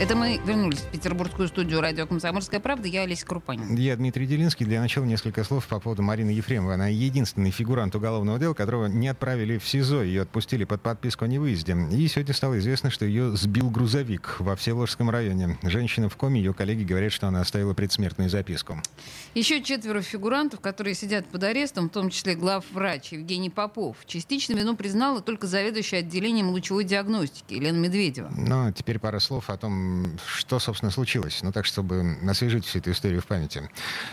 Это мы вернулись в петербургскую студию радио «Комсомольская правда». Я Олеся Крупанин. Я Дмитрий Делинский. Для начала несколько слов по поводу Марины Ефремовой. Она единственный фигурант уголовного дела, которого не отправили в СИЗО. Ее отпустили под подписку о невыезде. И сегодня стало известно, что ее сбил грузовик во Всеволожском районе. Женщина в коме. Ее коллеги говорят, что она оставила предсмертную записку. Еще четверо фигурантов, которые сидят под арестом, в том числе главврач Евгений Попов. Частично вину признала только заведующая отделением лучевой диагностики Елена Медведева. Но теперь пара слов о том, что, собственно, случилось. Ну так, чтобы освежить всю эту историю в памяти.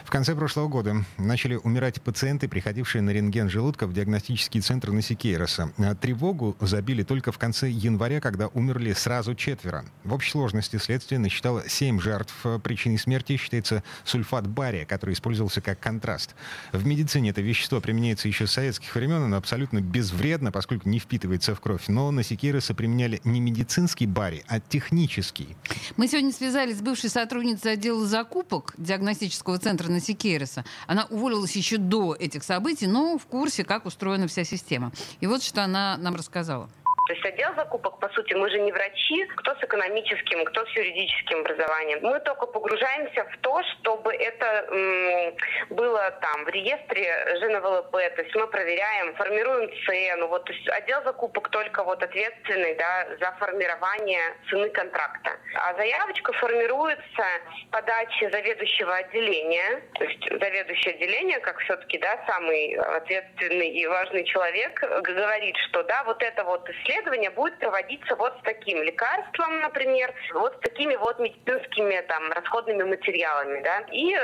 В конце прошлого года начали умирать пациенты, приходившие на рентген желудка в диагностический центр Насикейроса. Тревогу забили только в конце января, когда умерли сразу четверо. В общей сложности следствие насчитало семь жертв. Причиной смерти считается сульфат бария, который использовался как контраст. В медицине это вещество применяется еще с советских времен, оно абсолютно безвредно, поскольку не впитывается в кровь. Но на Секироса применяли не медицинский барий, а технический. Мы сегодня связались с бывшей сотрудницей отдела закупок диагностического центра Насикейроса. Она уволилась еще до этих событий, но в курсе, как устроена вся система. И вот что она нам рассказала. То есть отдел закупок, по сути, мы же не врачи, кто с экономическим, кто с юридическим образованием. Мы только погружаемся в то, чтобы это м, было там в реестре ЖНВЛП, то есть мы проверяем, формируем цену. Вот, то есть отдел закупок только вот ответственный да, за формирование цены контракта. А заявочка формируется с подачи заведующего отделения, то есть заведующее отделение, как все-таки да, самый ответственный и важный человек, говорит, что да, вот это вот исследование исследование будет проводиться вот с таким лекарством, например, вот с такими вот медицинскими там расходными материалами, да, и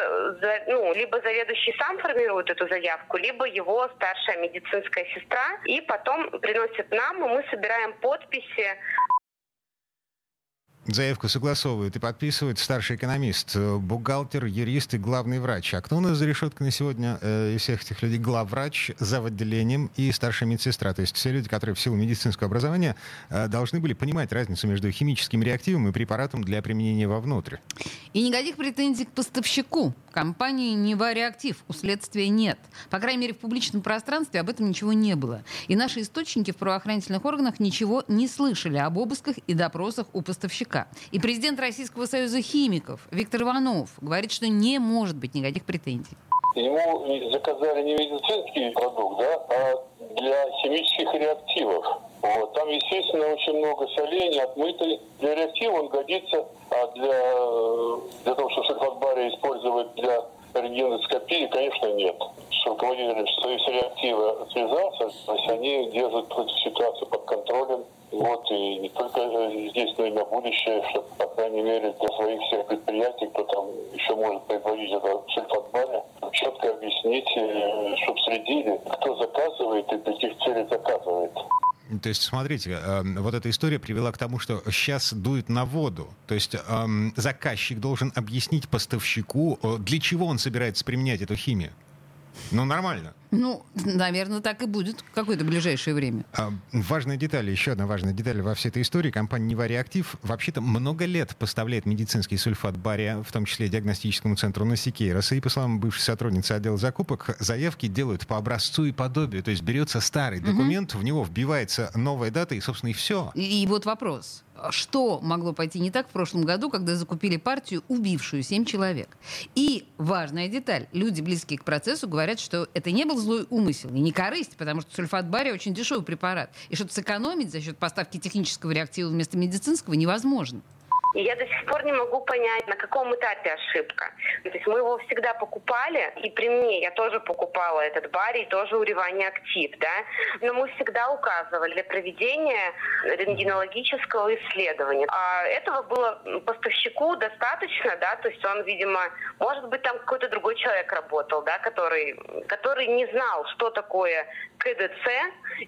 ну, либо заведующий сам формирует эту заявку, либо его старшая медицинская сестра, и потом приносит нам, и мы собираем подписи Заявку согласовывают и подписывают старший экономист, э, бухгалтер, юрист и главный врач. А кто у нас за решеткой на сегодня э, из всех этих людей? Главврач, зав. отделением и старшая медсестра. То есть все люди, которые в силу медицинского образования э, должны были понимать разницу между химическим реактивом и препаратом для применения вовнутрь. И никаких претензий к поставщику. Компании «Нева Реактив» у следствия нет. По крайней мере, в публичном пространстве об этом ничего не было. И наши источники в правоохранительных органах ничего не слышали об обысках и допросах у поставщика ГК. И президент Российского союза химиков Виктор Иванов говорит, что не может быть никаких претензий. Ему заказали не медицинский продукт, да, а для химических реактивов. Вот. Там, естественно, очень много солений, отмытый. Для реактива он годится, а для, для того, чтобы сульфат бария использовать для рентгеноскопии, конечно, нет. С руководителем Союза реактива связался, то есть они держат эту ситуацию под контролем. Вот, и не только здесь, но и на будущее, чтобы, по крайней мере, для своих всех предприятий, кто там еще может производить это сульфат бария, четко объяснить, э, чтобы следили, кто заказывает и для каких целей заказывает. То есть, смотрите, э, вот эта история привела к тому, что сейчас дует на воду. То есть э, заказчик должен объяснить поставщику, э, для чего он собирается применять эту химию. Ну, нормально. Ну, наверное, так и будет в какое-то ближайшее время. А, важная деталь, еще одна важная деталь во всей этой истории. Компания «Нева Реактив» вообще-то много лет поставляет медицинский сульфат бария, в том числе диагностическому центру Насикейроса. И, по словам бывшей сотрудницы отдела закупок, заявки делают по образцу и подобию. То есть берется старый документ, угу. в него вбивается новая дата, и, собственно, и все. И, и вот вопрос что могло пойти не так в прошлом году, когда закупили партию, убившую семь человек. И важная деталь. Люди, близкие к процессу, говорят, что это не был злой умысел и не корысть, потому что сульфат бария очень дешевый препарат. И что-то сэкономить за счет поставки технического реактива вместо медицинского невозможно. И я до сих пор не могу понять, на каком этапе ошибка. То есть мы его всегда покупали, и при мне я тоже покупала этот барий, тоже уревание актив, да. Но мы всегда указывали для проведения рентгенологического исследования. А этого было поставщику достаточно, да, то есть он, видимо, может быть, там какой-то другой человек работал, да, который, который не знал, что такое КДЦ,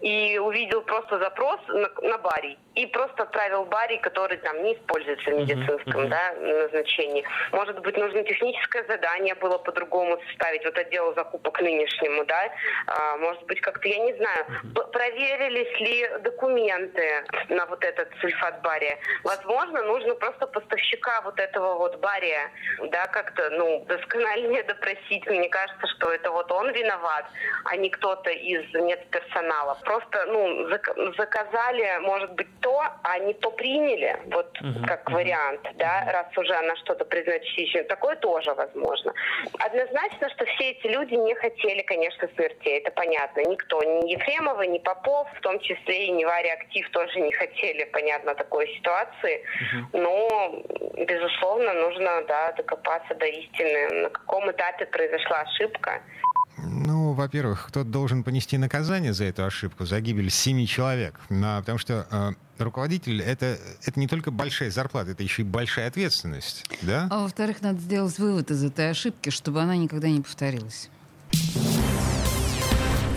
и увидел просто запрос на, на барий. И просто отправил барий, который там не используется медицинском uh-huh. Да, назначении. Может быть, нужно техническое задание было по-другому составить, вот отделу закупок нынешнему, да. А, может быть, как-то, я не знаю, uh-huh. проверились ли документы на вот этот сульфат бария. Возможно, нужно просто поставщика вот этого вот бария, да, как-то, ну, доскональнее допросить. Мне кажется, что это вот он виноват, а не кто-то из медперсонала. Просто, ну, заказали, может быть, то, а не то приняли, вот uh-huh, как uh-huh. Вариант, да, раз уже она что-то признает частично. Такое тоже возможно. Однозначно, что все эти люди не хотели, конечно, смертей, это понятно. Никто, ни Ефремова, ни Попов, в том числе и не Актив тоже не хотели, понятно, такой ситуации. Но, безусловно, нужно, да, докопаться до истины, на каком этапе произошла ошибка. Ну, во-первых, кто должен понести наказание за эту ошибку, за гибель семи человек. Ну, потому что э, руководитель это, это не только большая зарплата, это еще и большая ответственность. Да? А во-вторых, надо сделать вывод из этой ошибки, чтобы она никогда не повторилась.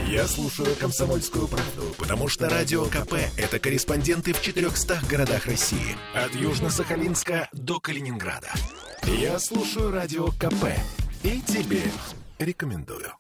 Я слушаю «Комсомольскую правду», потому что «Радио КП» — это корреспонденты в 400 городах России. От Южно-Сахалинска до Калининграда. Я слушаю «Радио КП» и тебе рекомендую.